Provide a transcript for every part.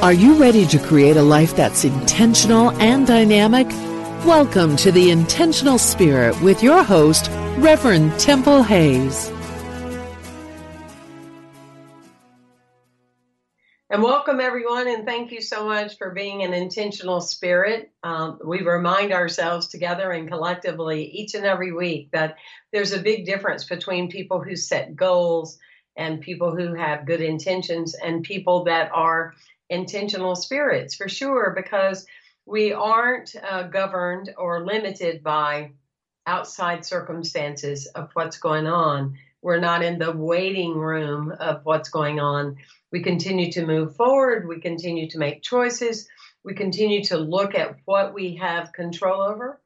Are you ready to create a life that's intentional and dynamic? Welcome to the Intentional Spirit with your host, Reverend Temple Hayes. And welcome, everyone, and thank you so much for being an intentional spirit. Um, we remind ourselves together and collectively each and every week that there's a big difference between people who set goals and people who have good intentions and people that are intentional spirits for sure, because we aren't uh, governed or limited by outside circumstances of what's going on. We're not in the waiting room of what's going on. We continue to move forward. We continue to make choices. We continue to look at what we have control over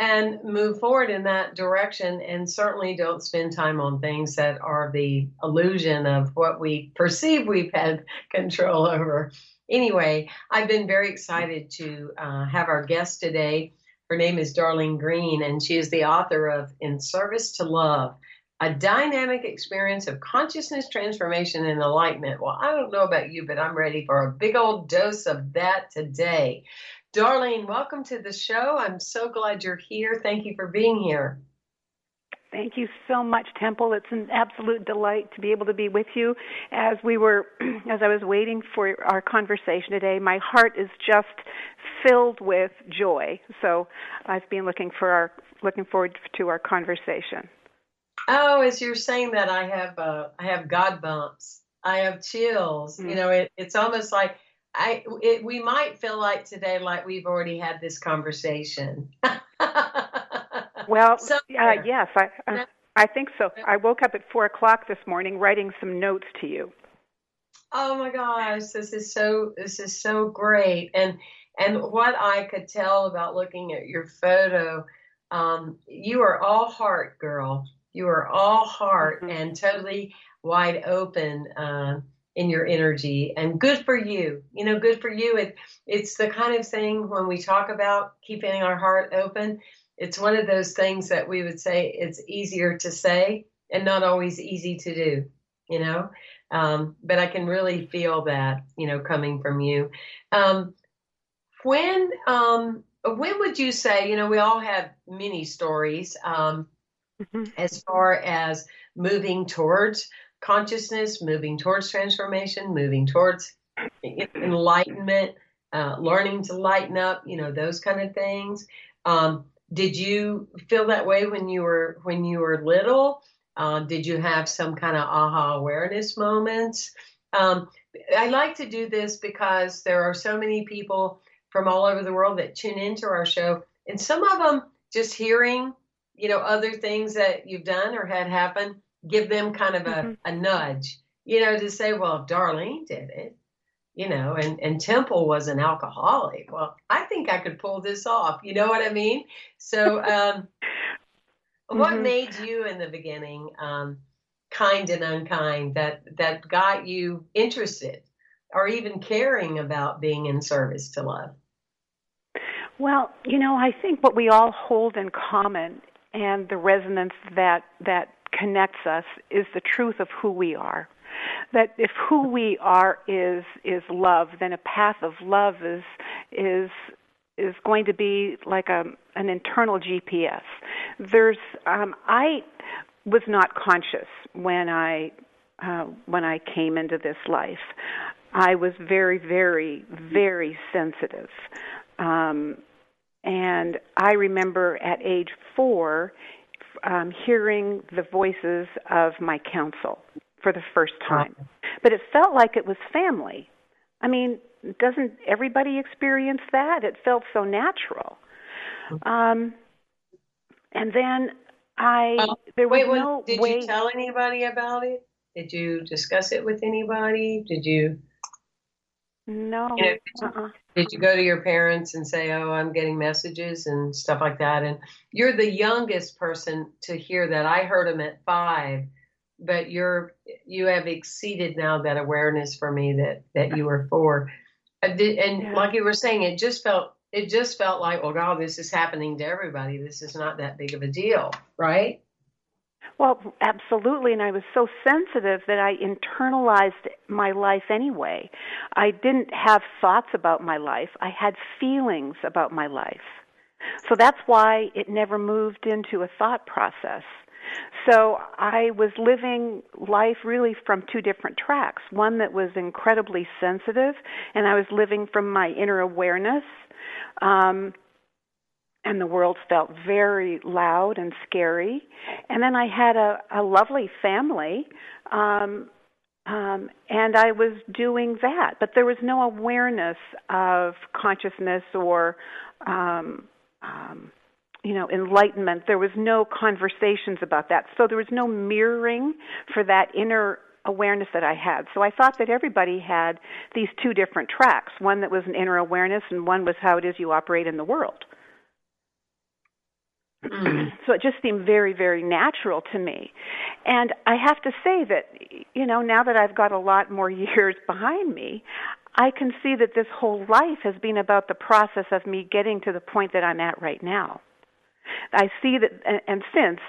and move forward in that direction and certainly don't spend time on things that are the illusion of what we perceive we've had control over. Anyway, I've been very excited to uh, have our guest today. Her name is Darlene Green, and she is the author of In Service to Love a dynamic experience of consciousness transformation and enlightenment. Well, I don't know about you, but I'm ready for a big old dose of that today. Darlene, welcome to the show. I'm so glad you're here. Thank you for being here. Thank you so much, Temple. It's an absolute delight to be able to be with you. As we were, as I was waiting for our conversation today, my heart is just filled with joy. So I've been looking for our, looking forward to our conversation. Oh, as you're saying that, I have, uh, I have God bumps. I have chills. Mm-hmm. You know, it, it's almost like I it, we might feel like today like we've already had this conversation. well, uh, yes, I uh, I think so. I woke up at four o'clock this morning writing some notes to you. Oh my gosh, this is so this is so great, and and what I could tell about looking at your photo, um, you are all heart, girl. You are all heart mm-hmm. and totally wide open. Uh, in your energy and good for you you know good for you. It, it's the kind of thing when we talk about keeping our heart open it's one of those things that we would say it's easier to say and not always easy to do you know? Um, but i can really feel that you know coming from you. Um, when um, when would you say you know we all have many stories um, mm-hmm. as far as moving towards consciousness, moving towards transformation, moving towards enlightenment, uh, learning to lighten up, you know, those kind of things. Um, did you feel that way when you were when you were little? Uh, did you have some kind of aha awareness moments? Um, I like to do this because there are so many people from all over the world that tune into our show, and some of them just hearing, you know, other things that you've done or had happen give them kind of a, mm-hmm. a nudge, you know, to say, well, Darlene did it, you know, and, and Temple was an alcoholic. Well, I think I could pull this off. You know what I mean? So, um, mm-hmm. what made you in the beginning um, kind and unkind that that got you interested or even caring about being in service to love? Well, you know, I think what we all hold in common and the resonance that that connects us is the truth of who we are that if who we are is is love then a path of love is is is going to be like a an internal GPS. There's um, I was not conscious when I uh, when I came into this life. I was very, very, very sensitive. Um, and I remember at age four um, hearing the voices of my council for the first time. But it felt like it was family. I mean, doesn't everybody experience that? It felt so natural. Um, and then I uh, there was wait, no did way. you tell anybody about it? Did you discuss it with anybody? Did you? No. You know, uh-uh. Did you go to your parents and say, "Oh, I'm getting messages and stuff like that"? And you're the youngest person to hear that. I heard them at five, but you're you have exceeded now that awareness for me that that you were four. Did, and Yeah. like you were saying, it just felt it just felt like, well, God, this is happening to everybody. This is not that big of a deal, right? Well, absolutely, and I was so sensitive that I internalized my life anyway. I didn't have thoughts about my life. I had feelings about my life. So that's why it never moved into a thought process. So I was living life really from two different tracks. One that was incredibly sensitive, and I was living from my inner awareness. Um, and the world felt very loud and scary. And then I had a, a lovely family, um, um, and I was doing that, but there was no awareness of consciousness or, um, um, you know, enlightenment. There was no conversations about that, so there was no mirroring for that inner awareness that I had. So I thought that everybody had these two different tracks one that was an inner awareness, and one was how it is you operate in the world. Mm. so it just seemed very, very natural to me. And I have to say that, you know, now that I've got a lot more years behind me, I can see that this whole life has been about the process of me getting to the point that I'm at right now. I see that, and, and since,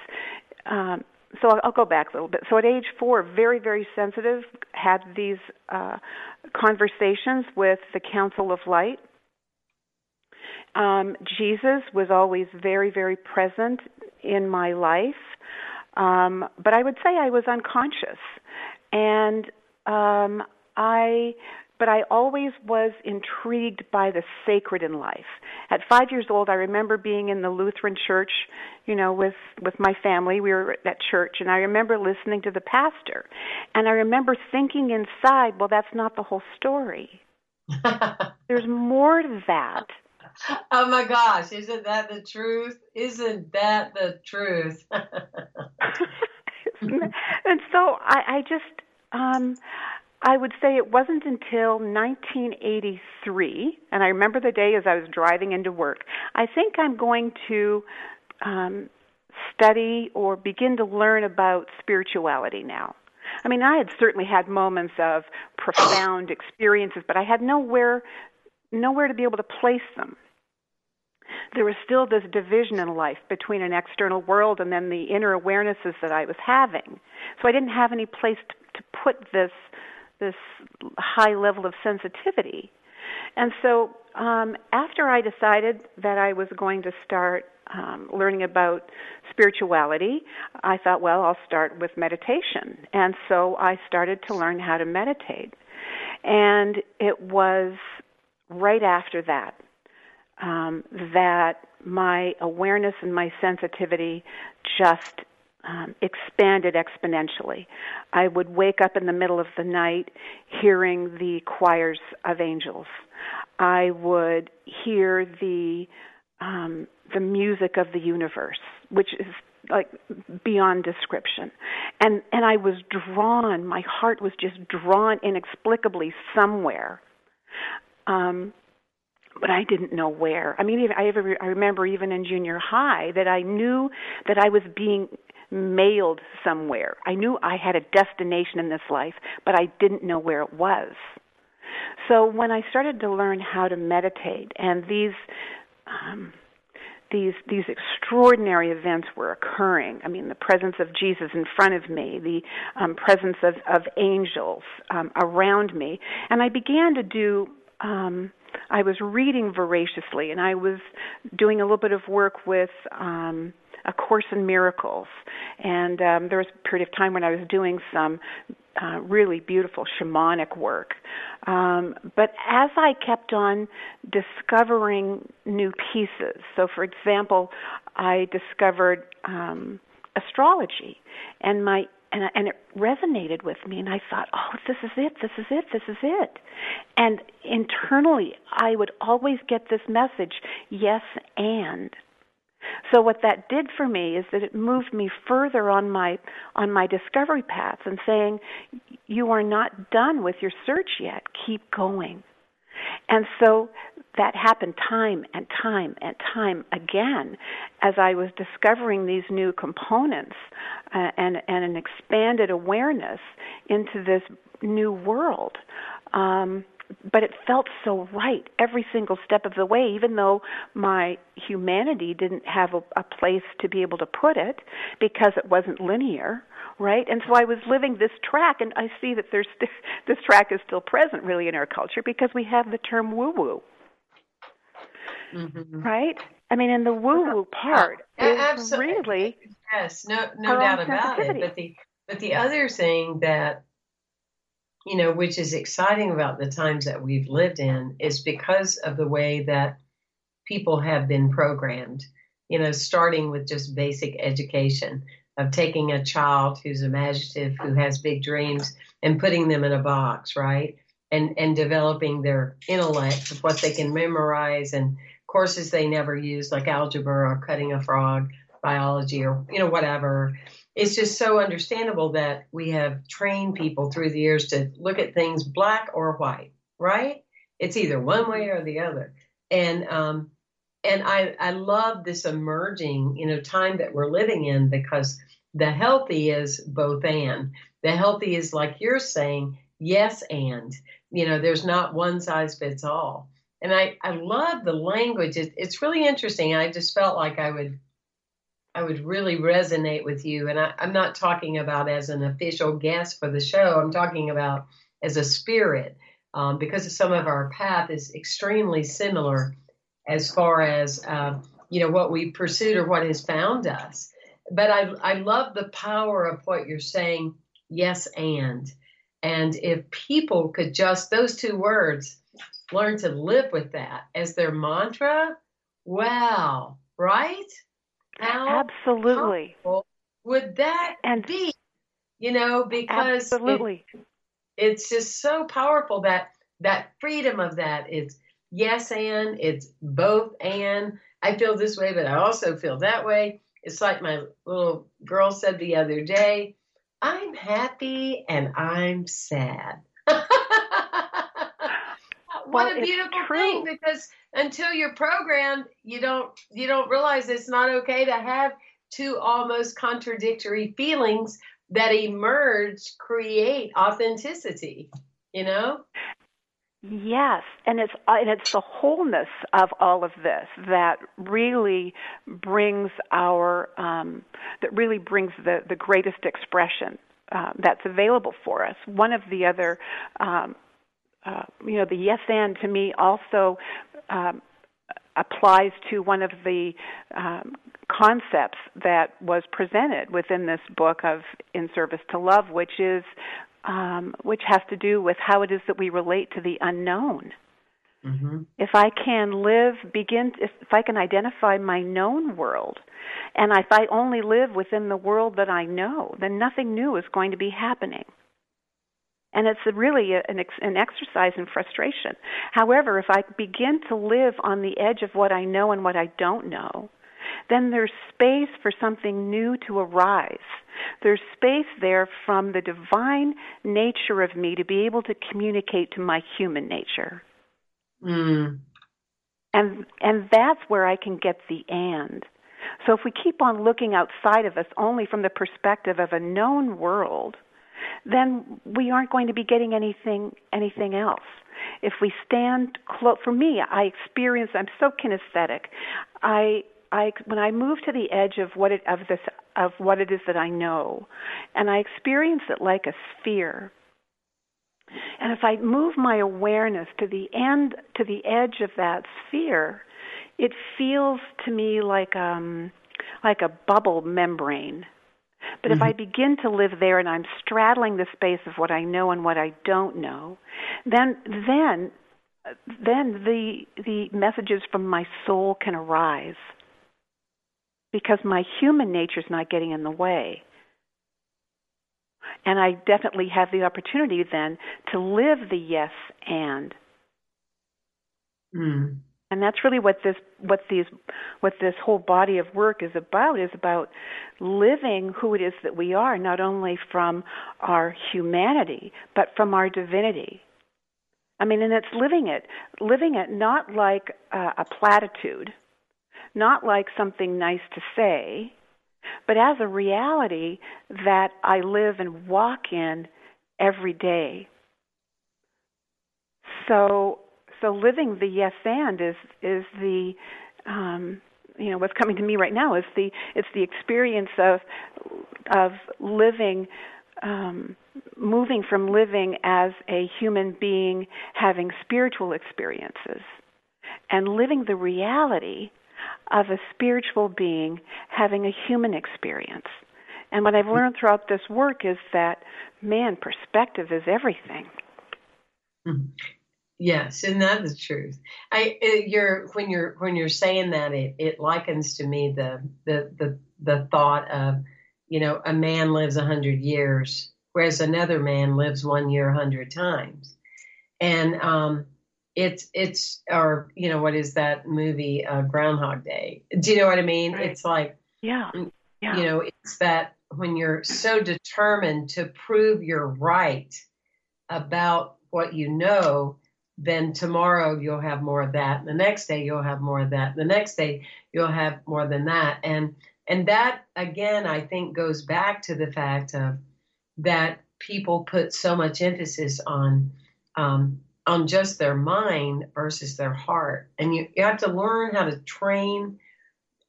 um, so I'll, I'll go back a little bit. So at age four, very, very sensitive, had these uh, conversations with the Council of Light. Um, Jesus was always very, very present in my life, um, but I would say I was unconscious, and um, I. But I always was intrigued by the sacred in life. At five years old, I remember being in the Lutheran church, you know, with with my family. We were at church, and I remember listening to the pastor, and I remember thinking inside, well, that's not the whole story. There's more to that. oh my gosh, isn't that the truth? Isn't that the truth? and so I, I just um I would say it wasn't until 1983, and I remember the day as I was driving into work. I think I'm going to um, study or begin to learn about spirituality now. I mean, I had certainly had moments of profound experiences, but I had nowhere nowhere to be able to place them. There was still this division in life between an external world and then the inner awarenesses that I was having. So I didn't have any place to, to put this this high level of sensitivity. And so um, after I decided that I was going to start um, learning about spirituality, I thought, well, I'll start with meditation. And so I started to learn how to meditate. And it was right after that um, that my awareness and my sensitivity just um, expanded exponentially. I would wake up in the middle of the night hearing the choirs of angels. I would hear the um, the music of the universe, which is like beyond description. And and I was drawn. My heart was just drawn inexplicably somewhere. Um, but I didn't know where. I mean, I ever I remember even in junior high that I knew that I was being mailed somewhere. I knew I had a destination in this life, but I didn't know where it was. So when I started to learn how to meditate, and these um, these these extraordinary events were occurring. I mean, the presence of Jesus in front of me, the um, presence of of angels um, around me, and I began to do. Um, I was reading voraciously, and I was doing a little bit of work with um, a course in miracles, and um, there was a period of time when I was doing some uh, really beautiful shamanic work. Um, but as I kept on discovering new pieces, so for example, I discovered um, astrology, and my and and it resonated with me, and I thought, oh, this is it, this is it, this is it. And internally, I would always get this message, yes, and. So what that did for me is that it moved me further on my on my discovery path and saying you are not done with your search yet. Keep going. And so that happened time and time and time again as I was discovering these new components uh, and, and an expanded awareness into this new world. Um, but it felt so right every single step of the way, even though my humanity didn't have a, a place to be able to put it because it wasn't linear, right? And so I was living this track, and I see that there's this, this track is still present really in our culture because we have the term woo woo. Mm-hmm. Right? I mean, and the woo woo part yeah, is really yes, no, no doubt about it. But the but the other thing that you know, which is exciting about the times that we've lived in, is because of the way that people have been programmed. You know, starting with just basic education of taking a child who's imaginative, who has big dreams, and putting them in a box, right? And and developing their intellect of what they can memorize and courses they never use, like algebra or cutting a frog, biology, or you know whatever it's just so understandable that we have trained people through the years to look at things black or white, right? It's either one way or the other. And um, and I I love this emerging, you know, time that we're living in because the healthy is both and. The healthy is like you're saying, yes and. You know, there's not one size fits all. And I, I love the language. It, it's really interesting. I just felt like I would I would really resonate with you. And I, i'm not talking about as an official guest for the show. I'm talking about as a spirit, um, because some of our path is extremely similar as far as uh, you know what we pursued or what has found us. But I I love the power of what you're saying. Yes, and and if people could just those two words learn to live with that as their mantra, wow, right? How Absolutely. Would that and be? You know, because absolutely, it, it's just so powerful that that freedom of that is yes and it's both and I feel this way, but I also feel that way. It's like my little girl said the other day, I'm happy and I'm sad. what well, a beautiful thing because until you're programmed, you don't you don't realize it's not okay to have two almost contradictory feelings that emerge create authenticity, you know? Yes, and it's uh, and it's the wholeness of all of this that really brings our um, that really brings the the greatest expression uh, that's available for us. One of the other um, uh, you know, the yes and to me also um, applies to one of the um, concepts that was presented within this book of In Service to Love, which is um, which has to do with how it is that we relate to the unknown. Mm-hmm. If I can live, begin, if, if I can identify my known world, and if I only live within the world that I know, then nothing new is going to be happening and it's really an, ex- an exercise in frustration. However, if I begin to live on the edge of what I know and what I don't know, then there's space for something new to arise. There's space there from the divine nature of me to be able to communicate to my human nature. Mm. And and that's where I can get the and. So if we keep on looking outside of us only from the perspective of a known world, then we aren't going to be getting anything anything else. If we stand close, for me, I experience. I'm so kinesthetic. I I when I move to the edge of what it of this of what it is that I know, and I experience it like a sphere. And if I move my awareness to the end to the edge of that sphere, it feels to me like um like a bubble membrane. But Mm-hmm. if I begin to live there and I'm straddling the space of what I know and what I don't know, then then then the the messages from my soul can arise because my human nature is not getting in the way. And I definitely have the opportunity then to live the yes and. Mm. And that's really what this what these what this whole body of work is about is about living who it is that we are, not only from our humanity, but from our divinity. I mean, and it's living it, living it not like uh, a platitude, not like something nice to say, but as a reality that I live and walk in every day. So so living the yes and is is the um, you know what's coming to me right now is the it's the experience of of living um, moving from living as a human being having spiritual experiences and living the reality of a spiritual being having a human experience and what I've learned throughout this work is that man perspective is everything Mm-hmm. Yes, and that is the truth. I it, you're when you're when you're saying that it it likens to me the the the the thought of you know a man lives a hundred years whereas another man lives one year a hundred times, and um, it's it's or you know what is that movie uh, Groundhog Day? Do you know what I mean? Right. It's like yeah yeah you know it's that when you're so determined to prove you're right about what you know then tomorrow you'll have more of that and the next day you'll have more of that and the next day you'll have more than that and and that again i think goes back to the fact of that people put so much emphasis on um, on just their mind versus their heart. And you, you have to learn how to train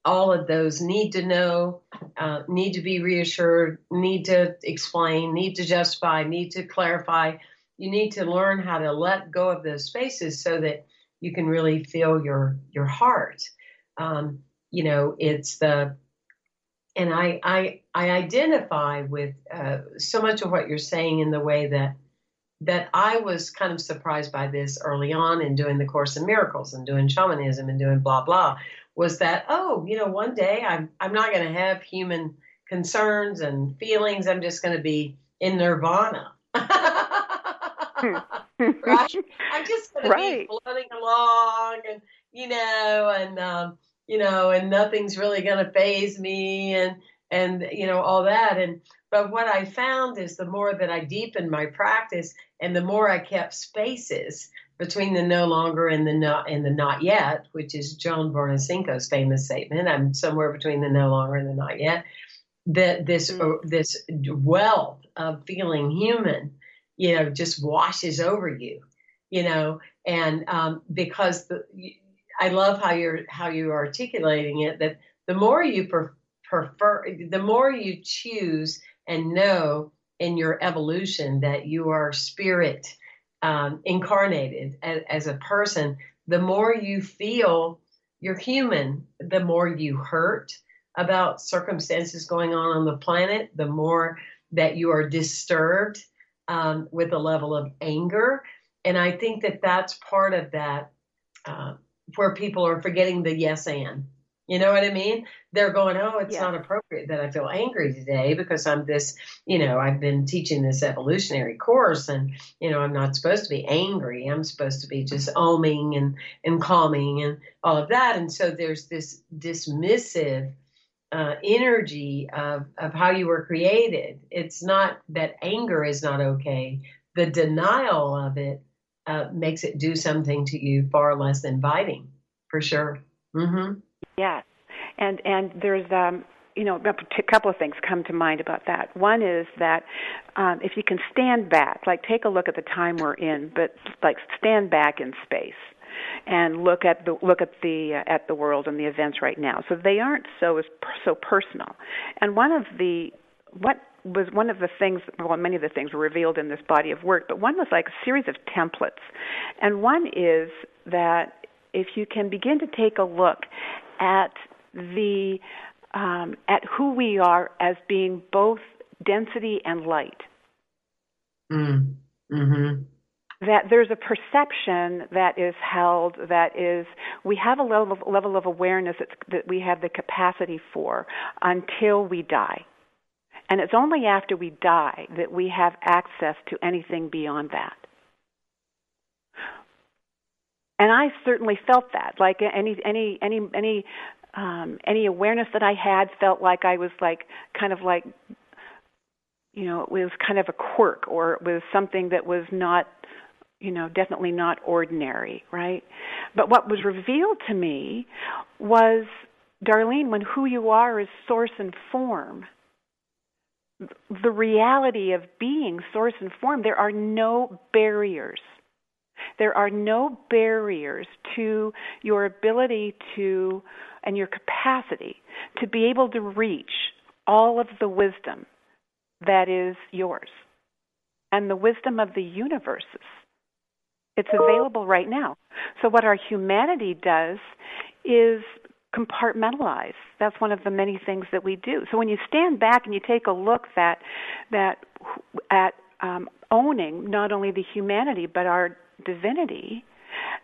all of those. Need to know uh, need to be reassured need to explain need to justify need to clarify. You need to learn how to let go of those spaces so that you can really feel your your heart. Um, you know it's the and i i i identify with uh, so much of what you're saying in the way that that i was kind of surprised by this early on in doing the course in miracles and doing shamanism and doing blah blah was that oh you know one day i'm i'm not going to have human concerns and feelings i'm just going to be in nirvana right? I'm just going Right. to be floating along, and you know, and um, you know, and nothing's really going to phase me, and and you know all that. And but what I found is the more that I deepened my practice, and the more I kept spaces between the no longer and the not and the not yet, which is Joan Borysenko's famous statement. I'm somewhere between the no longer and the not yet. That this Mm. uh, this wealth of feeling human you know just washes over you you know and um, because the, i love how you're how you're articulating it that the more you prefer the more you choose and know in your evolution that you are spirit um, incarnated as, as a person the more you feel you're human the more you hurt about circumstances going on on the planet the more that you are disturbed um, with a level of anger. And I think that that's part of that uh, where people are forgetting the yes and. You know what I mean? They're going, oh, it's Yeah. not appropriate that I feel angry today because I'm this, you know, I've been teaching this evolutionary course and, you know, I'm not supposed to be angry. I'm supposed to be just oming and, and calming and all of that. And so there's this dismissive uh, energy of, of how you were created. It's not that anger is not okay. The denial of it uh, makes it do something to you far less inviting, for sure. Mm-hmm. Yes, and and there's um, you know a couple of things come to mind about that. One is that um, if you can stand back, like take a look at the time we're in, but like stand back in space and look at the look at the uh, at the world and the events right now. So they aren't so so personal. And one of the what was one of the things well many of the things were revealed in this body of work, but one was like a series of templates. And one is that if you can begin to take a look at the um, at who we are as being both density and light. Mm. Mm-hmm. That there's a perception that is held that is we have a level of, level of awareness that we have the capacity for until we die. And it's only after we die that we have access to anything beyond that. And I certainly felt that. Like any any any any um, any awareness that I had felt like I was like kind of like you know it was kind of a quirk or it was something that was not you know definitely not ordinary right but what was revealed to me was darlene when who you are is source and form the reality of being source and form there are no barriers there are no barriers to your ability to and your capacity to be able to reach all of the wisdom that is yours and the wisdom of the universes. It's available right now. So, what our humanity does is compartmentalize. That's one of the many things that we do. So, when you stand back and you take a look that that at um, owning not only the humanity but our divinity,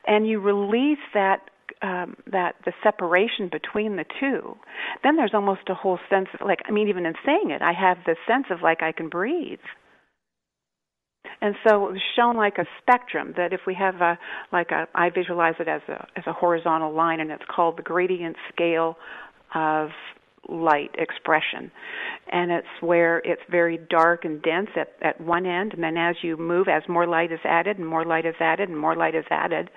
and you release that um, that the separation between the two, then there's almost a whole sense of like I mean, even in saying it, I have the sense of like I can breathe. And so it was shown like a spectrum that if we have a like a I visualize it as a as a horizontal line and it's called the gradient scale of light expression. And it's where it's very dark and dense at, at one end, and then as you move, as more light is added and more light is added and more light is added,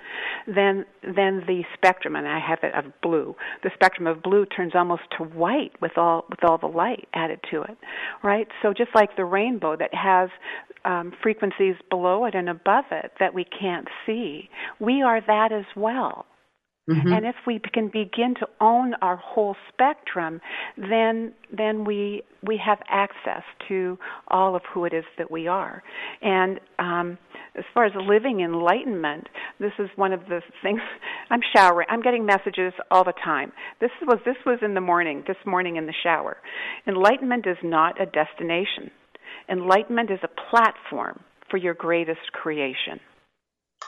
then then the spectrum, and I have it of blue. The spectrum of blue turns almost to white with all with all the light added to it, right? So just like the rainbow that has um, frequencies below it and above it that we can't see, we are that as well. Mm-hmm. And if we can begin to own our whole spectrum, then then we we have access to all of who it is that we are. And um, as far as living enlightenment, this is one of the things. I'm showering. I'm getting messages all the time. This was this was in the morning. This morning in the shower. Enlightenment is not a destination. Enlightenment is a platform for your greatest creation.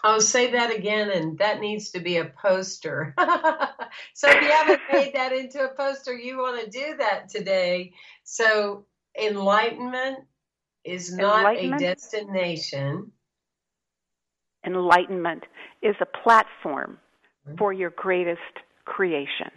I'll say that again, and that needs to be a poster. so if you haven't made that into a poster, you want to do that today. So enlightenment is not enlightenment, a destination. Enlightenment is a platform mm-hmm. for your greatest creation.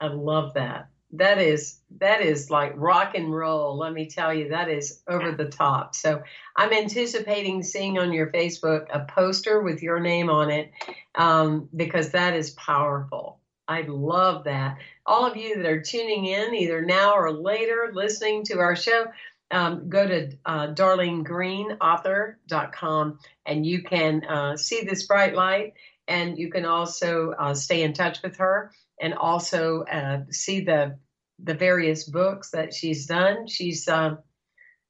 I love that that is that is like rock and roll let me tell you that is over the top. So i'm anticipating seeing on your facebook a poster with your name on it um, because that is powerful. I love that. All of you that are tuning in either now or later listening to our show um, go to uh, darlenegreenauthor.com and you can uh, see this bright light and you can also uh, stay in touch with her and also uh, see the the various books that she's done. She's uh,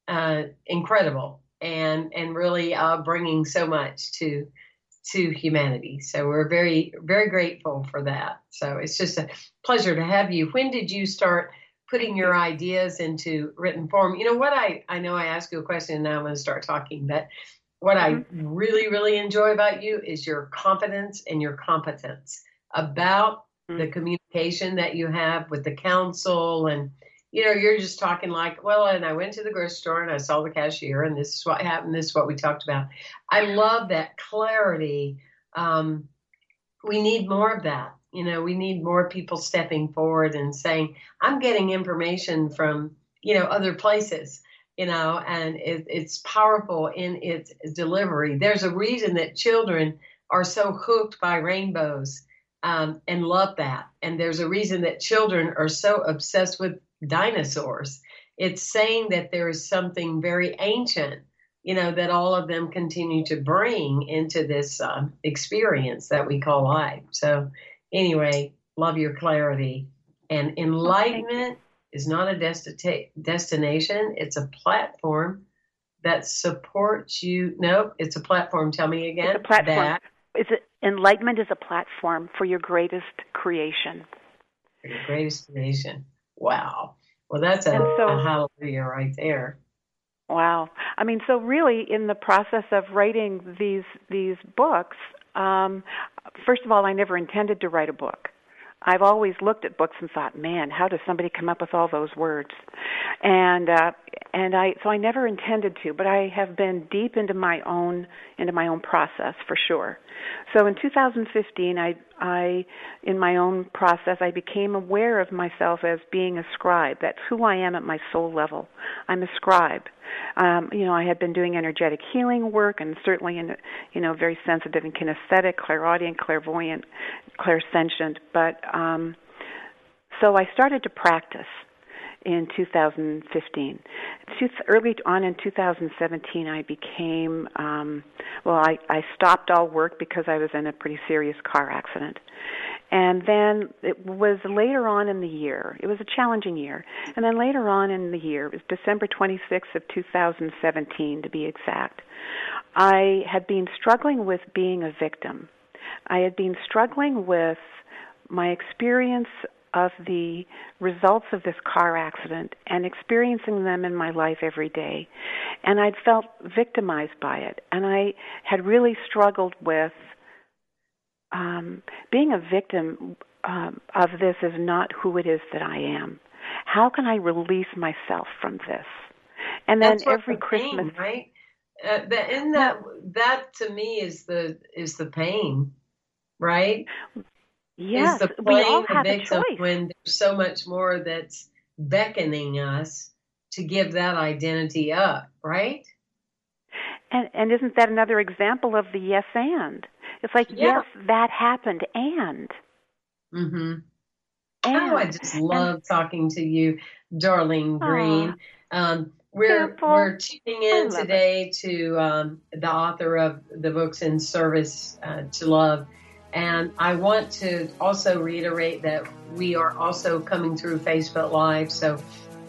uh, incredible and and really uh, bringing so much to to humanity. So we're very very grateful for that. So it's just a pleasure to have you. When did you start? putting your ideas into written form you know what i i know i asked you a question and now i'm going to start talking but what mm-hmm. i really really enjoy about you is your confidence and your competence about mm-hmm. The communication that you have with the council and you know you're just talking like well and i went to the grocery store and i saw the cashier and this is what happened this is what we talked about. I love that clarity. Um, we need more of that. You know we need more people stepping forward and saying i'm getting information from you know other places you know and it, it's powerful in its delivery. There's a reason that children are so hooked by rainbows um, and love that. And there's a reason that children are so obsessed with dinosaurs. It's saying that there is something very ancient, you know, that all of them continue to bring into this uh, experience that we call life. So, anyway, love your clarity. And enlightenment is not a desti- destination, it's a platform that supports you. Nope, it's a platform. Tell me again. It's a platform. That is it enlightenment is a platform for your greatest creation. For your greatest creation. Wow. Well, that's a, so, a hallelujah right there. Wow. I mean, so really, in the process of writing these these books, um, first of all, I never intended to write a book. I've always looked at books and thought, man, how does somebody come up with all those words? And uh, and I so I never intended to, but I have been deep into my own into my own process for sure. So in 2015, I I in my own process I became aware of myself as being a scribe. That's who I am at my soul level. I'm a scribe. Um, you know, I had been doing energetic healing work and certainly in you know very sensitive and kinesthetic, clairaudient, clairvoyant, clairsentient, but um so I started to practice in 2015. Early on in 2017, I became um, well. I, I stopped all work because I was in a pretty serious car accident, and then it was later on in the year. It was a challenging year, and then later on in the year, it was December 26th of 2017 to be exact. I had been struggling with being a victim. I had been struggling with my experience of the results of this car accident and experiencing them in my life every day. And I'd felt victimized by it. And I had really struggled with um, being a victim um, of this is not who it is that I am. How can I release myself from this? And then That's every the Christmas, pain, right? Uh, the, and that that to me is the is the pain, right? Yes, is the we all playing have the a victim when there's so much more that's beckoning us to give that identity up, right? And and isn't that another example of the yes and? It's like Yeah. yes, that happened and Mm-hmm. and Oh, I just love talking to you, Darlene Green. Um, we're Simple. we're tuning in love it. today to um, the author of the books in service uh, to love, and I want to also reiterate that we are also coming through Facebook Live. So, if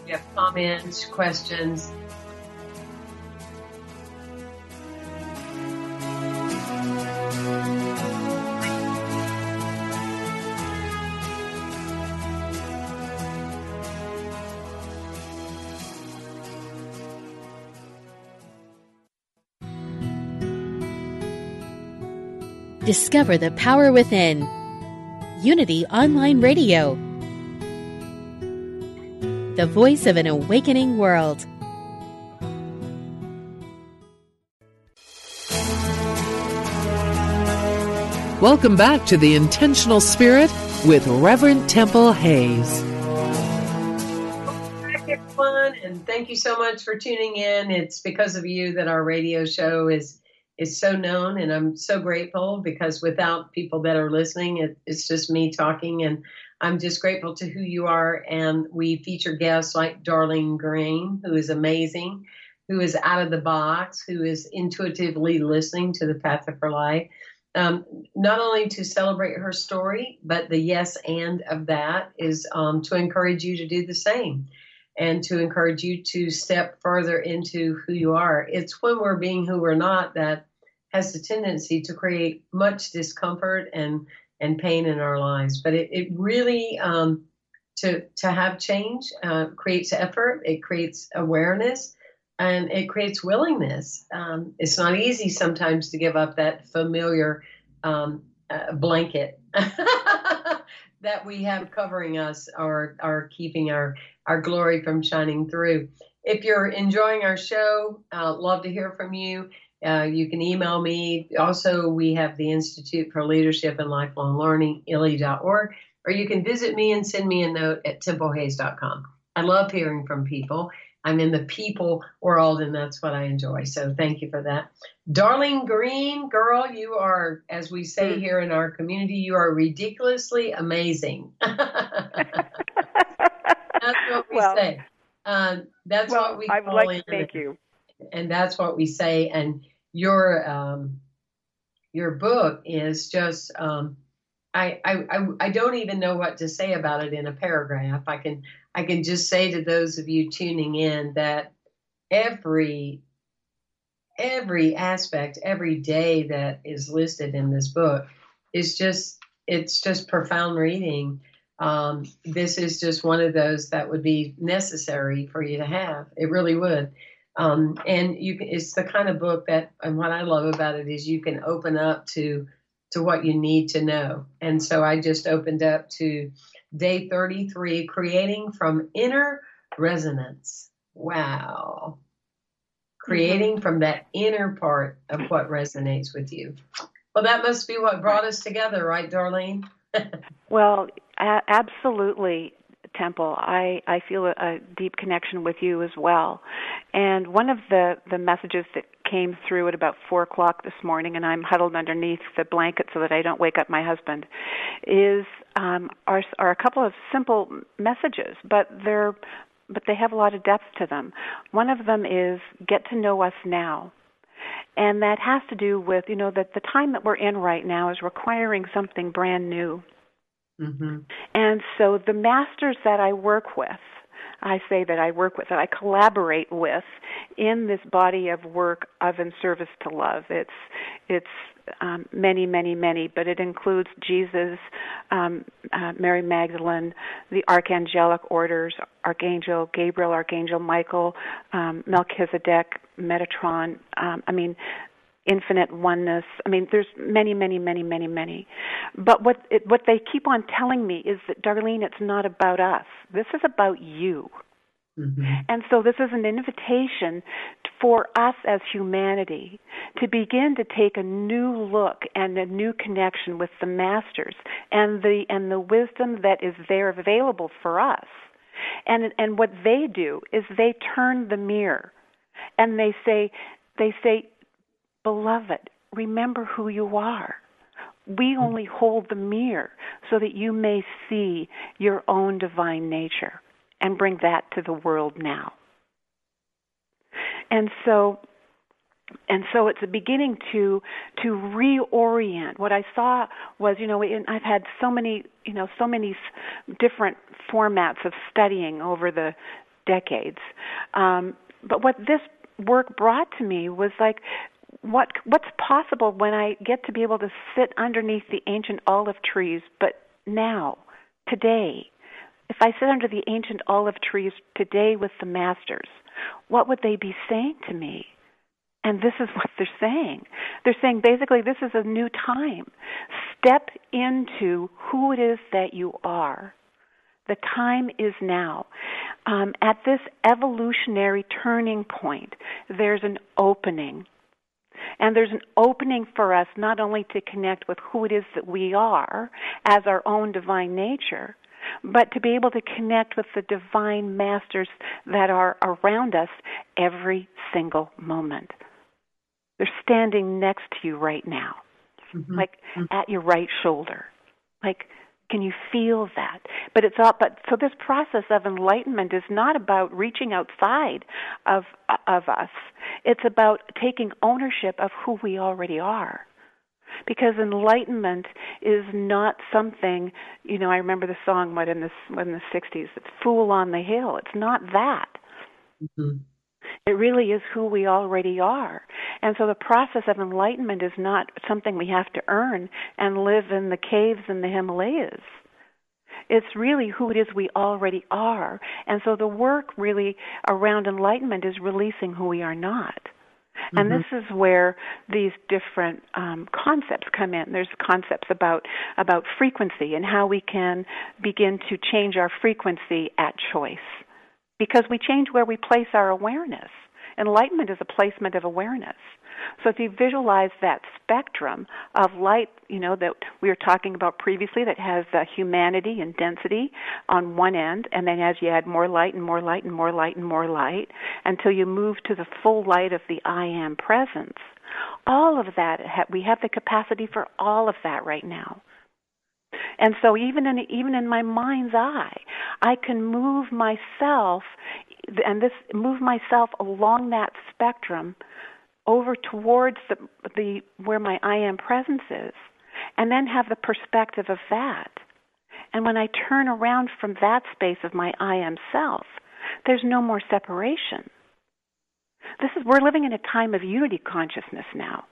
you have comments, questions. Discover the power within. Unity Online Radio. The voice of an awakening world. Welcome back to The Intentional Spirit with Reverend Temple Hayes. Hi, everyone, and thank you so much for tuning in. It's because of you that our radio show is is so known, and I'm so grateful because without people that are listening, it, it's just me talking, and I'm just grateful to who you are. And we feature guests like Darlene Green, who is amazing, who is out of the box, who is intuitively listening to the path of her life. Um, not only to celebrate her story, but the yes and of that is um, to encourage you to do the same and to encourage you to step further into who you are. It's when we're being who we're not that has the tendency to create much discomfort and and pain in our lives. But it, it really um, to to have change uh, creates effort. It creates awareness. And it creates willingness. Um, it's not easy sometimes to give up that familiar um, uh, blanket that we have covering us or, or keeping our, our glory from shining through. If you're enjoying our show, uh, love to hear from you. Uh, you can email me. Also, we have the Institute for Leadership and Lifelong Learning, illy.org, or you can visit me and send me a note at templehayes.com. I love hearing from people. I'm in the people world, and that's what I enjoy. So thank you for that. Darlene Green, girl, you are, as we say here in our community, you are ridiculously amazing. that's what we Well- say. Um, that's well, what we I would call like to thank you. and that's what we say. And your um, your book is just um, I, I I don't even know what to say about it in a paragraph. I can I can just say to those of you tuning in that every every aspect, every day that is listed in this book is just it's just profound reading um, this is just one of those that would be necessary for you to have. It really would. Um, and you can, it's the kind of book that, and what I love about it is you can open up to to what you need to know. And so I just opened up to day 33, creating from inner resonance. Wow. Creating from that inner part of what resonates with you. Well, that must be what brought us together, right, Darlene? well, a- absolutely. Temple, I, I feel a, a deep connection with you as well. And one of the, the messages that came through at about four o'clock this morning, and I'm huddled underneath the blanket so that I don't wake up my husband, is um, are, are a couple of simple messages, but they're but they have a lot of depth to them. One of them is get to know us now. And that has to do with, you know, that the time that we're in right now is requiring something brand new. Mm-hmm. And so the masters that I work with, I say that I work with, that I collaborate with in this body of work of in service to love. It's it's um, many, many, many, but it includes Jesus, um, uh, Mary Magdalene, the archangelic orders, Archangel Gabriel, Archangel Michael, um, Melchizedek, Metatron. Um, I mean, infinite oneness. I mean, there's many, many, many, many, many. But what it, what they keep on telling me is that, Darlene, it's not about us. This is about you. Mm-hmm. And so this is an invitation for us as humanity to begin to take a new look and a new connection with the masters and the and the wisdom that is there available for us. And and what they do is they turn the mirror and they say they say beloved remember who you are. We only hold the mirror so that you may see your own divine nature and bring that to the world now. And so and so it's a beginning to to reorient what i saw was you know i've had so many you know so many different formats of studying over the decades um but what this work brought to me was like what what's possible when i get to be able to sit underneath the ancient olive trees but now today if I sit under the ancient olive trees today with the masters, what would they be saying to me? And this is what they're saying. They're saying basically this is a new time. Step into who it is that you are. The time is now. Um, at this evolutionary turning point, there's an opening. And there's an opening for us not only to connect with who it is that we are as our own divine nature, but to be able to connect with the divine masters that are around us every single moment. They're standing next to you right now, mm-hmm. like mm-hmm. at your right shoulder. Like, can you feel that? But it's all. But so this process of enlightenment is not about reaching outside of of us. It's about taking ownership of who we already are because enlightenment is not something you know i remember the song what in the in the 60s it's fool on the hill it's not that mm-hmm. It really is who we already are and so the process of enlightenment is not something we have to earn and live in the caves in the himalayas it's really who it is we already are. And so the work really around enlightenment is releasing who we are not. Mm-hmm. And this is where these different um, concepts come in. There's concepts about about frequency and how we can begin to change our frequency at choice, because we change where we place our awareness. Enlightenment is a placement of awareness. So if you visualize that spectrum of light, you know, that we were talking about previously that has uh, humanity and density on one end, and then as you add more light and more light and more light and more light until you move to the full light of the I am presence, all of that, we have the capacity for all of that right now. And so even in even in my mind's eye, I can move myself and this move myself along that spectrum over towards the, the where my I am presence is, and then have the perspective of that. And when I turn around from that space of my I am self, there's no more separation. This is we're living in a time of unity consciousness now.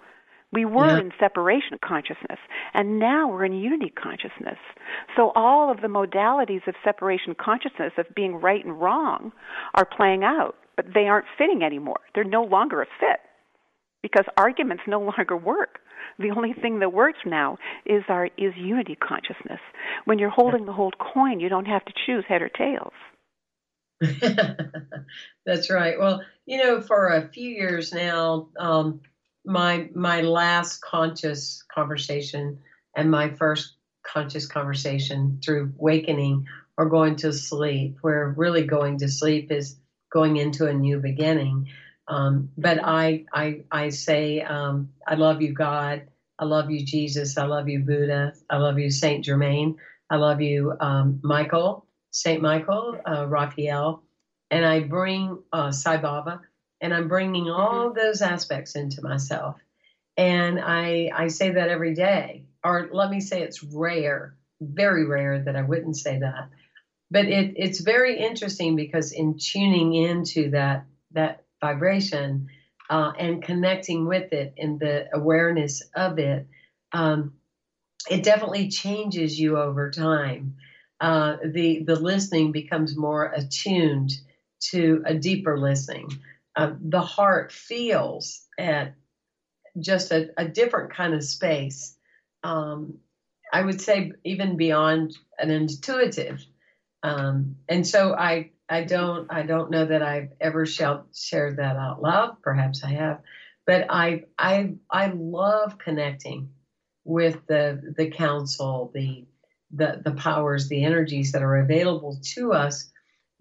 We were Yeah. in separation consciousness, and now we're in unity consciousness. So all of the modalities of separation consciousness, of being right and wrong, are playing out, but they aren't fitting anymore. They're no longer a fit because arguments no longer work. The only thing that works now is our is unity consciousness. When you're holding the whole coin, you don't have to choose head or tails. That's right. Well, you know, for a few years now, um, my my last conscious conversation and my first conscious conversation through awakening or going to sleep, where really going to sleep is going into a new beginning. Um, but I I I say um, I love you, God. I love you, Jesus. I love you, Buddha. I love you, Saint Germain. I love you, um, Michael, Saint Michael, uh, Raphael, and I bring uh, Sai Baba, and I'm bringing all those aspects into myself. And I I say that every day, or let me say it's rare, very rare that I wouldn't say that. But it, it's very interesting because in tuning into that that vibration uh, and connecting with it and the awareness of it, um, it definitely changes you over time. Uh, the the listening becomes more attuned to a deeper listening. Uh, the heart feels at just a, a different kind of space. Um, I would say even beyond an intuitive. Um, and so I I don't I don't know that I've ever shared that out loud. Perhaps I have, but I I I love connecting with the the council, the the the powers, the energies that are available to us,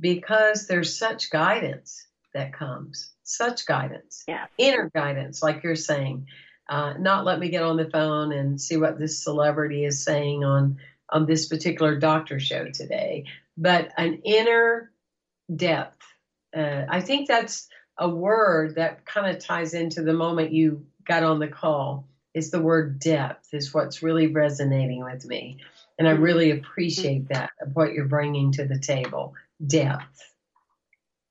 because there's such guidance that comes, such guidance, Yeah. inner guidance, like you're saying. Uh, not let me get on the phone and see what this celebrity is saying on on this particular doctor show today, but an inner depth. Uh, I think that's a word that kind of ties into the moment you got on the call. Is the word depth is what's really resonating with me, and I really appreciate that of what you're bringing to the table. Depth.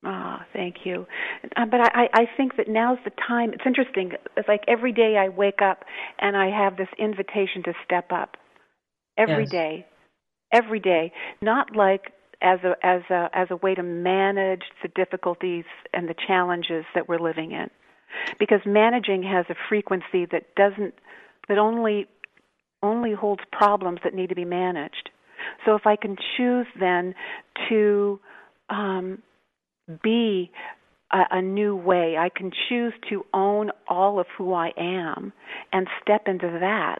Ah, thank you. Uh, but I, I think that now's the time. It's interesting. It's like every day I wake up and I have this invitation to step up. Every Yes. day, every day. Not like as a as a as a way to manage the difficulties and the challenges that we're living in, because managing has a frequency that doesn't that only only holds problems that need to be managed. So if I can choose then to um, be a, a new way. I can choose to own all of who I am and step into that.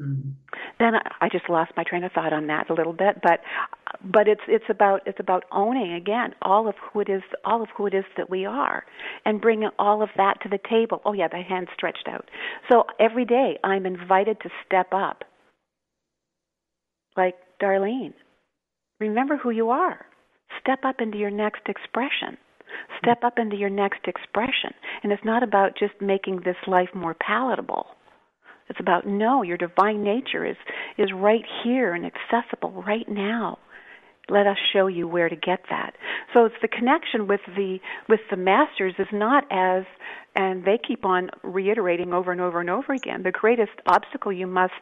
Mm. Then I, I just lost my train of thought on that a little bit, but but it's it's about it's about owning again all of who it is all of who it is that we are, and bringing all of that to the table. Oh yeah, the hand stretched out. So every day I'm invited to step up. Like Darlene, remember who you are. Step up into your next expression. Step up into your next expression. And it's not about just making this life more palatable. It's about no, your divine nature is is right here and accessible right now. Let us show you where to get that. So it's the connection with the with the masters is not as and they keep on reiterating over and over and over again. The greatest obstacle you must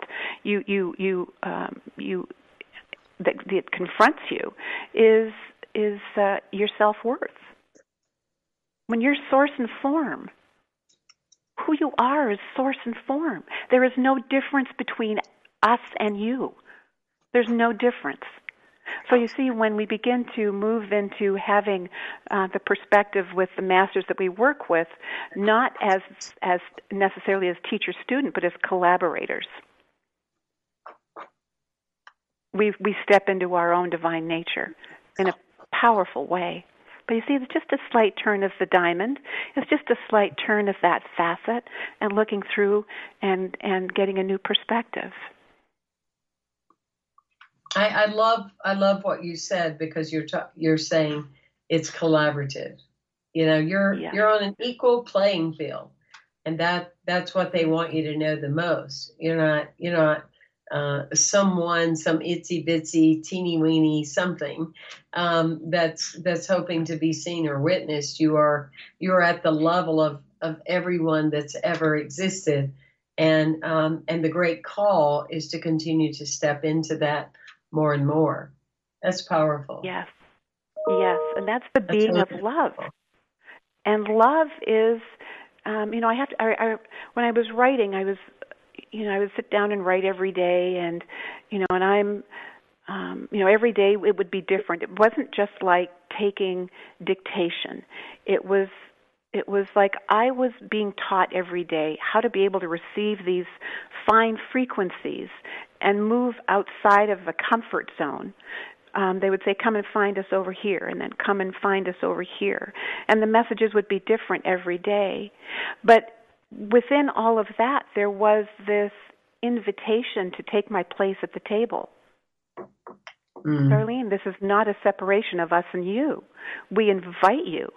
you you you um, you that, that confronts you is is uh, your self worth. When you're source and form, who you are is source and form. There is no difference between us and you. There's no difference. So you see, when we begin to move into having uh, the perspective with the masters that we work with, not as as necessarily as teacher student, but as collaborators, we we step into our own divine nature in a powerful way. But you see, it's just a slight turn of the diamond. It's just a slight turn of that facet, and looking through and and getting a new perspective. I, I love I love what you said because you're ta- you're saying it's collaborative. You know, you're Yeah. you're on an equal playing field, and that that's what they want you to know the most. You're not you're not uh, someone, some itsy bitsy teeny weeny something um, that's that's hoping to be seen or witnessed. You are you're at the level of of everyone that's ever existed, and um, and the great call is to continue to step into that more and more. That's powerful. Yes, yes, and that's the That's being of love. And love is, um, you know, I have to. I, I, when I was writing, I was, you know, I would sit down and write every day, and you know, and I'm, um, you know, every day it would be different. It wasn't just like taking dictation. It was it was like I was being taught every day how to be able to receive these fine frequencies and move outside of a comfort zone. Um, they would say, Come and find us over here, and then come and find us over here. And the messages would be different every day. But within all of that, there was this invitation to take my place at the table. Mm. Darlene, this is not a separation of us and you. We invite you.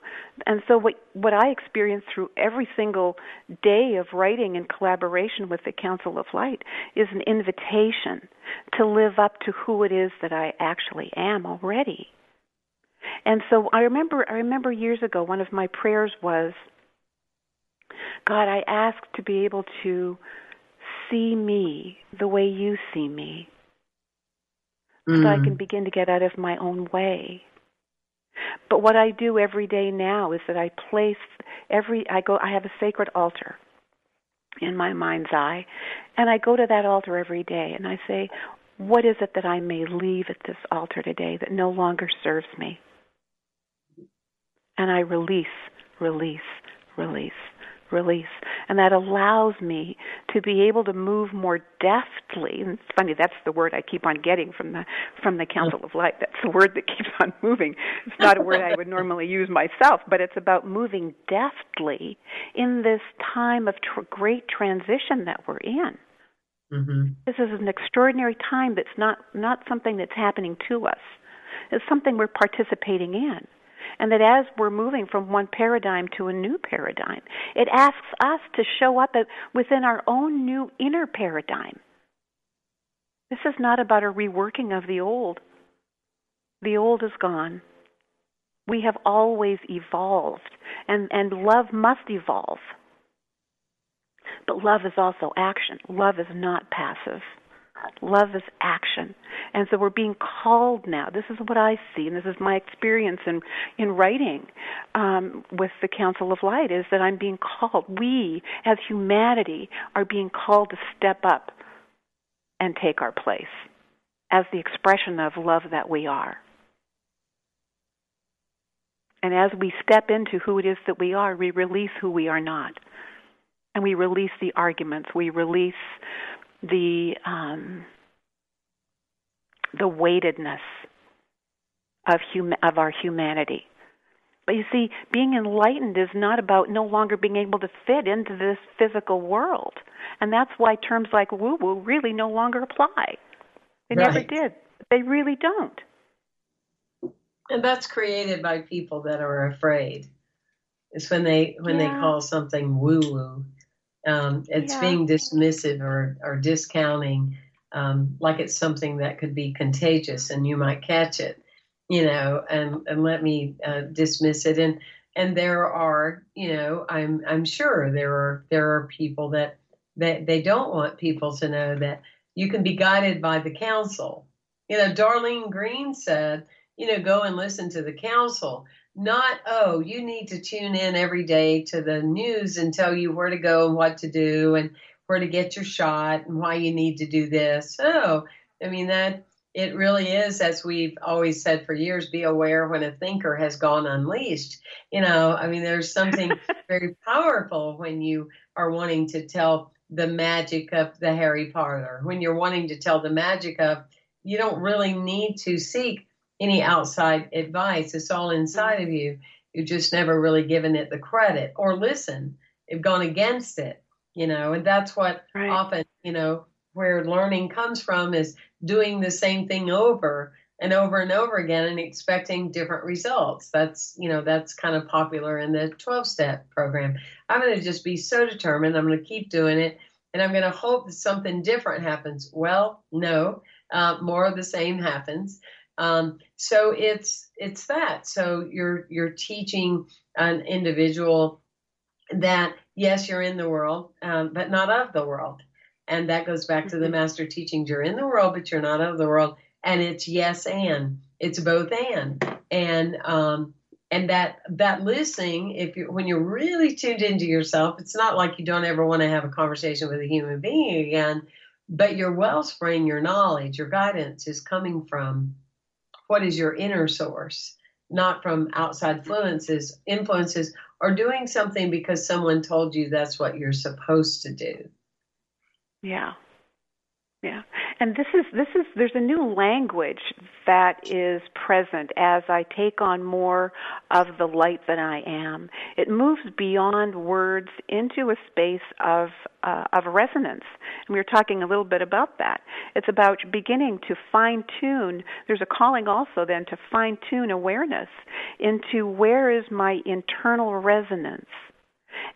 And so what what I experience through every single day of writing in collaboration with the Council of Light is an invitation to live up to who it is that I actually am already. And so I remember I remember years ago one of my prayers was God, I ask to be able to see me the way you see me so I can Mm. begin to get out of my own way. But what I do every day now is that I place every I go I have a sacred altar in my mind's eye and I go to that altar every day and I say what is it that I may leave at this altar today that no longer serves me? And I release, release, release, release. And that allows me to be able to move more deftly. And it's funny, that's the word I keep on getting from the from the Council of Light. That's the word that keeps on moving. It's not a word I would normally use myself, but it's about moving deftly in this time of tr- great transition that we're in. hmm This is an extraordinary time that's not not something that's happening to us. It's something we're participating in. And that as we're moving from one paradigm to a new paradigm, it asks us to show up within our own new inner paradigm. This is not about a reworking of the old. The old is gone. We have always evolved, and, and love must evolve. But love is also action. Love is not passive. Love is action. And so we're being called now. This is what I see, and this is my experience in, in writing um, with the Council of Light, is that I'm being called. We, as humanity, are being called to step up and take our place as the expression of love that we are. And as we step into who it is that we are, we release who we are not. And we release the arguments. We release the um, the weightedness of hum- of our humanity. But you see, being enlightened is not about no longer being able to fit into this physical world, and that's why terms like woo woo really no longer apply. They never did. They really don't. And that's created by people that are afraid. It's when they when they call something woo woo. Um, it's Yeah. being dismissive or, or discounting, um, like it's something that could be contagious and you might catch it, you know, and, and let me uh, dismiss it. And and there are, you know, I'm I'm sure there are there are people that that they don't want people to know that you can be guided by the council. You know, Darlene Green said, you know, go and listen to the council not oh you need to tune in every day to the news and tell you where to go and what to do and where to get your shot and why you need to do this. Oh i mean that it really is as we've always said for years be aware when a thinker has gone unleashed. You know i mean there's something very powerful when you are wanting to tell the magic of the harry potter. When you're wanting to tell the magic of you don't really need to seek any outside advice. It's all inside of you. You've just never really given it the credit or listen. You've gone against it, you know, and that's what Right. often, you know, where learning comes from is doing the same thing over and over and over again and expecting different results. That's, you know, that's kind of popular in the 12 step program. I'm going to just be so determined. I'm going to keep doing it and I'm going to hope that something different happens. Well, no, uh, more of the same happens. Um, so it's it's that. So you're you're teaching an individual that yes, you're in the world, um, but not of the world. And that goes back to the mm-hmm. master teachings. You're in the world, but you're not of the world. And it's yes and. It's both and. And um, and that that listening, if you when you're really tuned into yourself, it's not like you don't ever want to have a conversation with a human being again, but your wellspring, your knowledge, your guidance is coming from what is your inner source, not from outside influences, influences, or doing something because someone told you that's what you're supposed to do. Yeah. Yeah. And this is this is there's a new language that is present as I take on more of the light that I am. It moves beyond words into a space of uh, of resonance. And we were talking a little bit about that. It's about beginning to fine tune. There's a calling also then to fine tune awareness into where is my internal resonance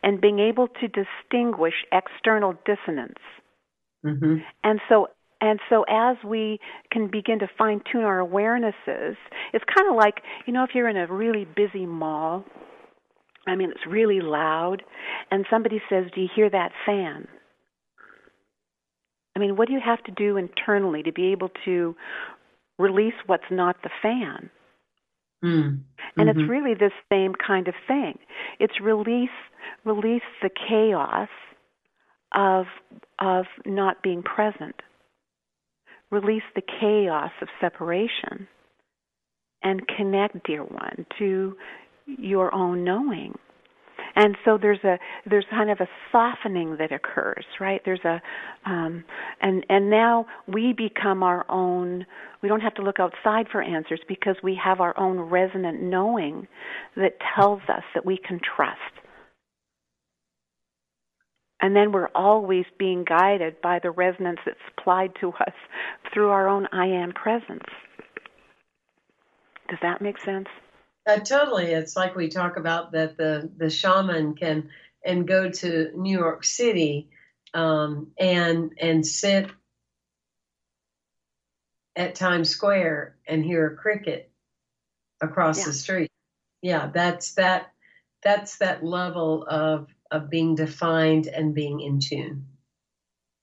and being able to distinguish external dissonance. Mm-hmm. And so and so as we can begin to fine tune our awarenesses, it's kind of like, you know, if you're in a really busy mall, I mean, it's really loud, and somebody says, Do you hear that fan? I mean, what do you have to do internally to be able to release what's not the fan? Mm. And mm-hmm. it's really this same kind of thing. It's release release the chaos of of not being present release the chaos of separation and connect, dear one, to your own knowing. And so there's a there's kind of a softening that occurs, right? There's a um, and and now we become our own. We don't have to look outside for answers because we have our own resonant knowing that tells us that we can trust and then we're always being guided by the resonance that's applied to us through our own I am presence. Does that make sense? Uh, totally. It's like we talk about that the, the shaman can and go to New York City um, and and sit at Times Square and hear a cricket across yeah. the street. Yeah, that's that that's that level of of being defined and being in tune.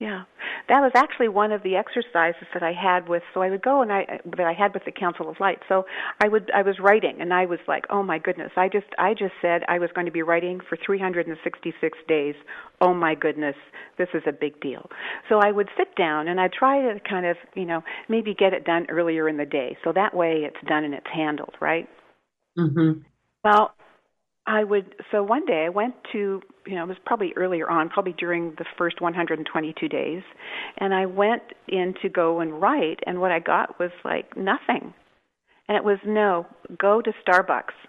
Yeah, that was actually one of the exercises that I had with. So I would go and I that I had with the Council of Light. So I would I was writing and I was like, oh my goodness, I just I just said I was going to be writing for 366 days. Oh my goodness, this is a big deal. So I would sit down and I try to kind of you know maybe get it done earlier in the day, so that way it's done and it's handled, right? Mm-hmm. Well, I would so one day I went to you know it was probably earlier on probably during the first 122 days and I went in to go and write and what I got was like nothing. And it was no go to Starbucks.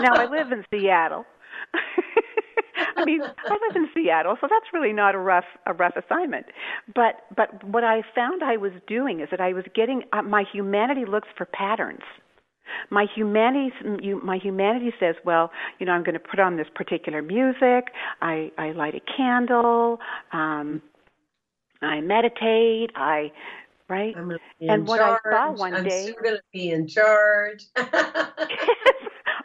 Now I live in Seattle. I mean I live in Seattle so that's really not a rough a rough assignment. But but what I found I was doing is that I was getting uh, my humanity looks for patterns my humanity, my humanity says, well, you know, I'm going to put on this particular music. I, I light a candle. Um, I meditate. I right? and what charge. I saw one I'm day, I'm going to be in charge.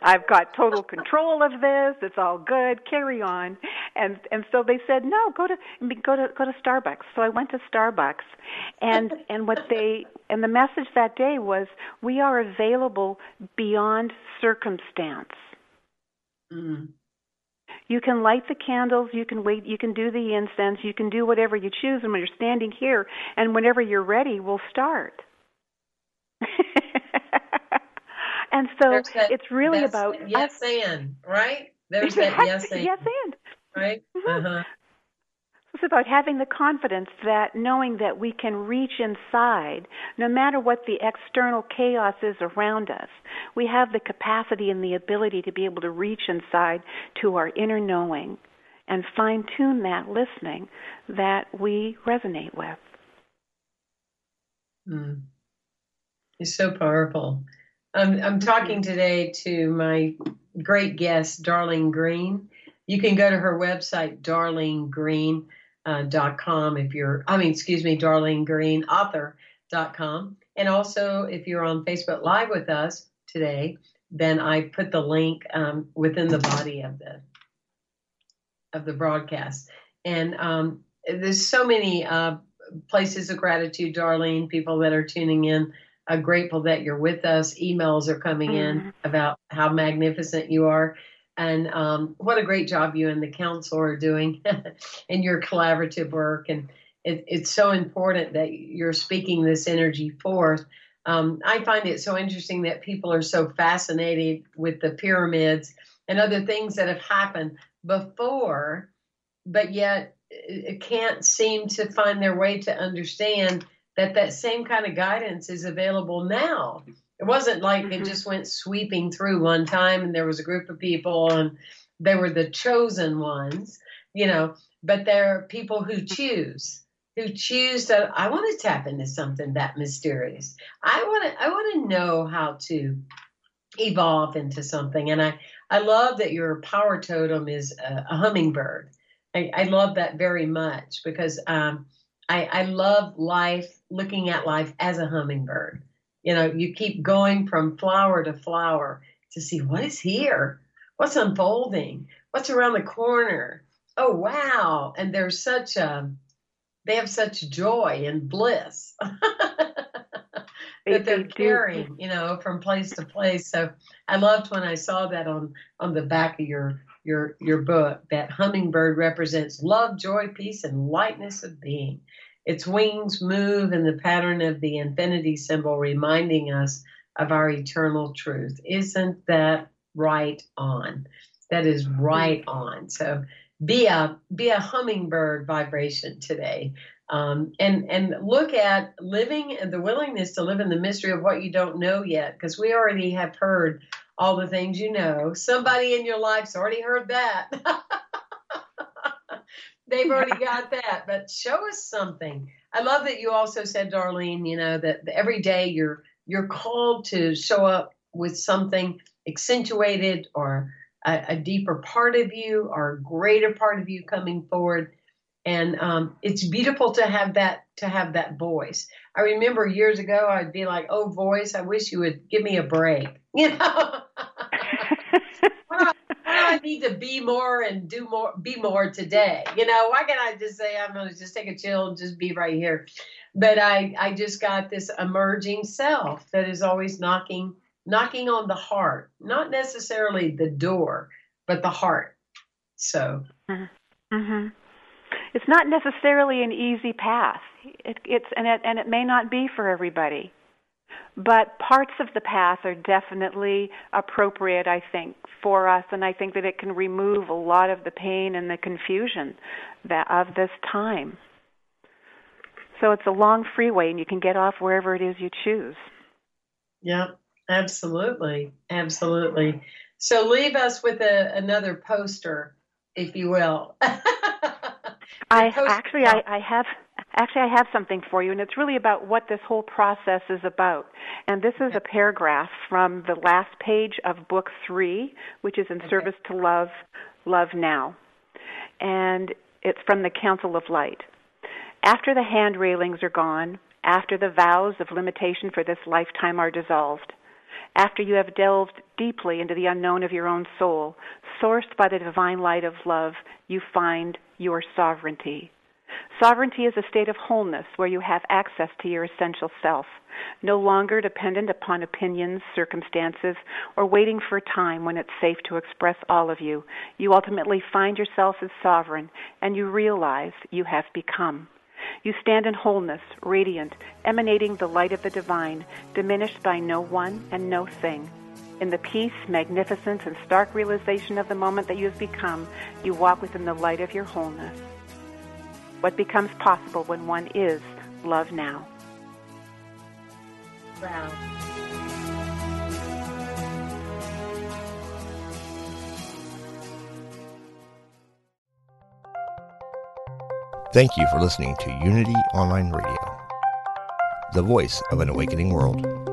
I've got total control of this. It's all good. Carry on. And and so they said, no, go to go to go to Starbucks. So I went to Starbucks, and and what they and the message that day was, we are available beyond circumstance. Mm. You can light the candles, you can wait, you can do the incense, you can do whatever you choose. And when you're standing here, and whenever you're ready, we'll start. And so that, it's really about yes and right. There's that yes and yes and right. Mm-hmm. Uh-huh. It's about having the confidence that knowing that we can reach inside, no matter what the external chaos is around us. We have the capacity and the ability to be able to reach inside to our inner knowing and fine tune that listening that we resonate with. Mm. It's so powerful. I'm, I'm talking today to my great guest, Darlene Green. You can go to her website, darlenegreen.com, uh, if you're, I mean, excuse me, darlenegreenauthor.com. And also, if you're on Facebook Live with us today, then I put the link um, within the body of the of the broadcast. And um, there's so many uh, places of gratitude, Darlene, people that are tuning in. I'm grateful that you're with us. Emails are coming mm-hmm. in about how magnificent you are. And um, what a great job you and the council are doing in your collaborative work. And it, it's so important that you're speaking this energy forth. Um, I find it so interesting that people are so fascinated with the pyramids and other things that have happened before, but yet it can't seem to find their way to understand that that same kind of guidance is available now. It wasn't like mm-hmm. it just went sweeping through one time and there was a group of people and they were the chosen ones, you know, but there are people who choose who choose to I want to tap into something that mysterious. I want to I want to know how to evolve into something and I I love that your power totem is a, a hummingbird. I, I, love that very much because um, I, I love life, looking at life as a hummingbird. You know, you keep going from flower to flower to see what is here, what's unfolding, what's around the corner. Oh wow! And there's such a they have such joy and bliss that they're carrying, you know, from place to place. So I loved when I saw that on on the back of your your your book that hummingbird represents love, joy, peace, and lightness of being. Its wings move in the pattern of the infinity symbol, reminding us of our eternal truth. Isn't that right on? That is right on. So be a be a hummingbird vibration today. Um, and and look at living the willingness to live in the mystery of what you don't know yet, because we already have heard all the things you know. Somebody in your life's already heard that. They've already got that, but show us something. I love that you also said, Darlene, you know that every day you're you're called to show up with something accentuated or a, a deeper part of you or a greater part of you coming forward and um, it's beautiful to have that to have that voice. I remember years ago I'd be like, "Oh, voice, I wish you would give me a break." You know, why, I need to be more and do more, be more today? You know, why can't I just say I'm going to just take a chill and just be right here? But I I just got this emerging self that is always knocking knocking on the heart, not necessarily the door, but the heart. So. Mm-hmm. It's not necessarily an easy path. It, it's and it and it may not be for everybody, but parts of the path are definitely appropriate. I think for us, and I think that it can remove a lot of the pain and the confusion that of this time. So it's a long freeway, and you can get off wherever it is you choose. Yeah, absolutely, absolutely. So leave us with a, another poster, if you will. I actually I, I have actually I have something for you, and it's really about what this whole process is about. And this is a paragraph from the last page of book three, which is in okay. service to love, love now, and it's from the Council of Light. After the hand railings are gone, after the vows of limitation for this lifetime are dissolved, after you have delved deeply into the unknown of your own soul, sourced by the divine light of love, you find your sovereignty. Sovereignty is a state of wholeness where you have access to your essential self, no longer dependent upon opinions, circumstances, or waiting for a time when it's safe to express all of you. You ultimately find yourself as sovereign, and you realize you have become. You stand in wholeness, radiant, emanating the light of the divine, diminished by no one and no thing. In the peace, magnificence, and stark realization of the moment that you have become, you walk within the light of your wholeness. What becomes possible when one is love now? Wow. Thank you for listening to Unity Online Radio, the voice of an awakening world.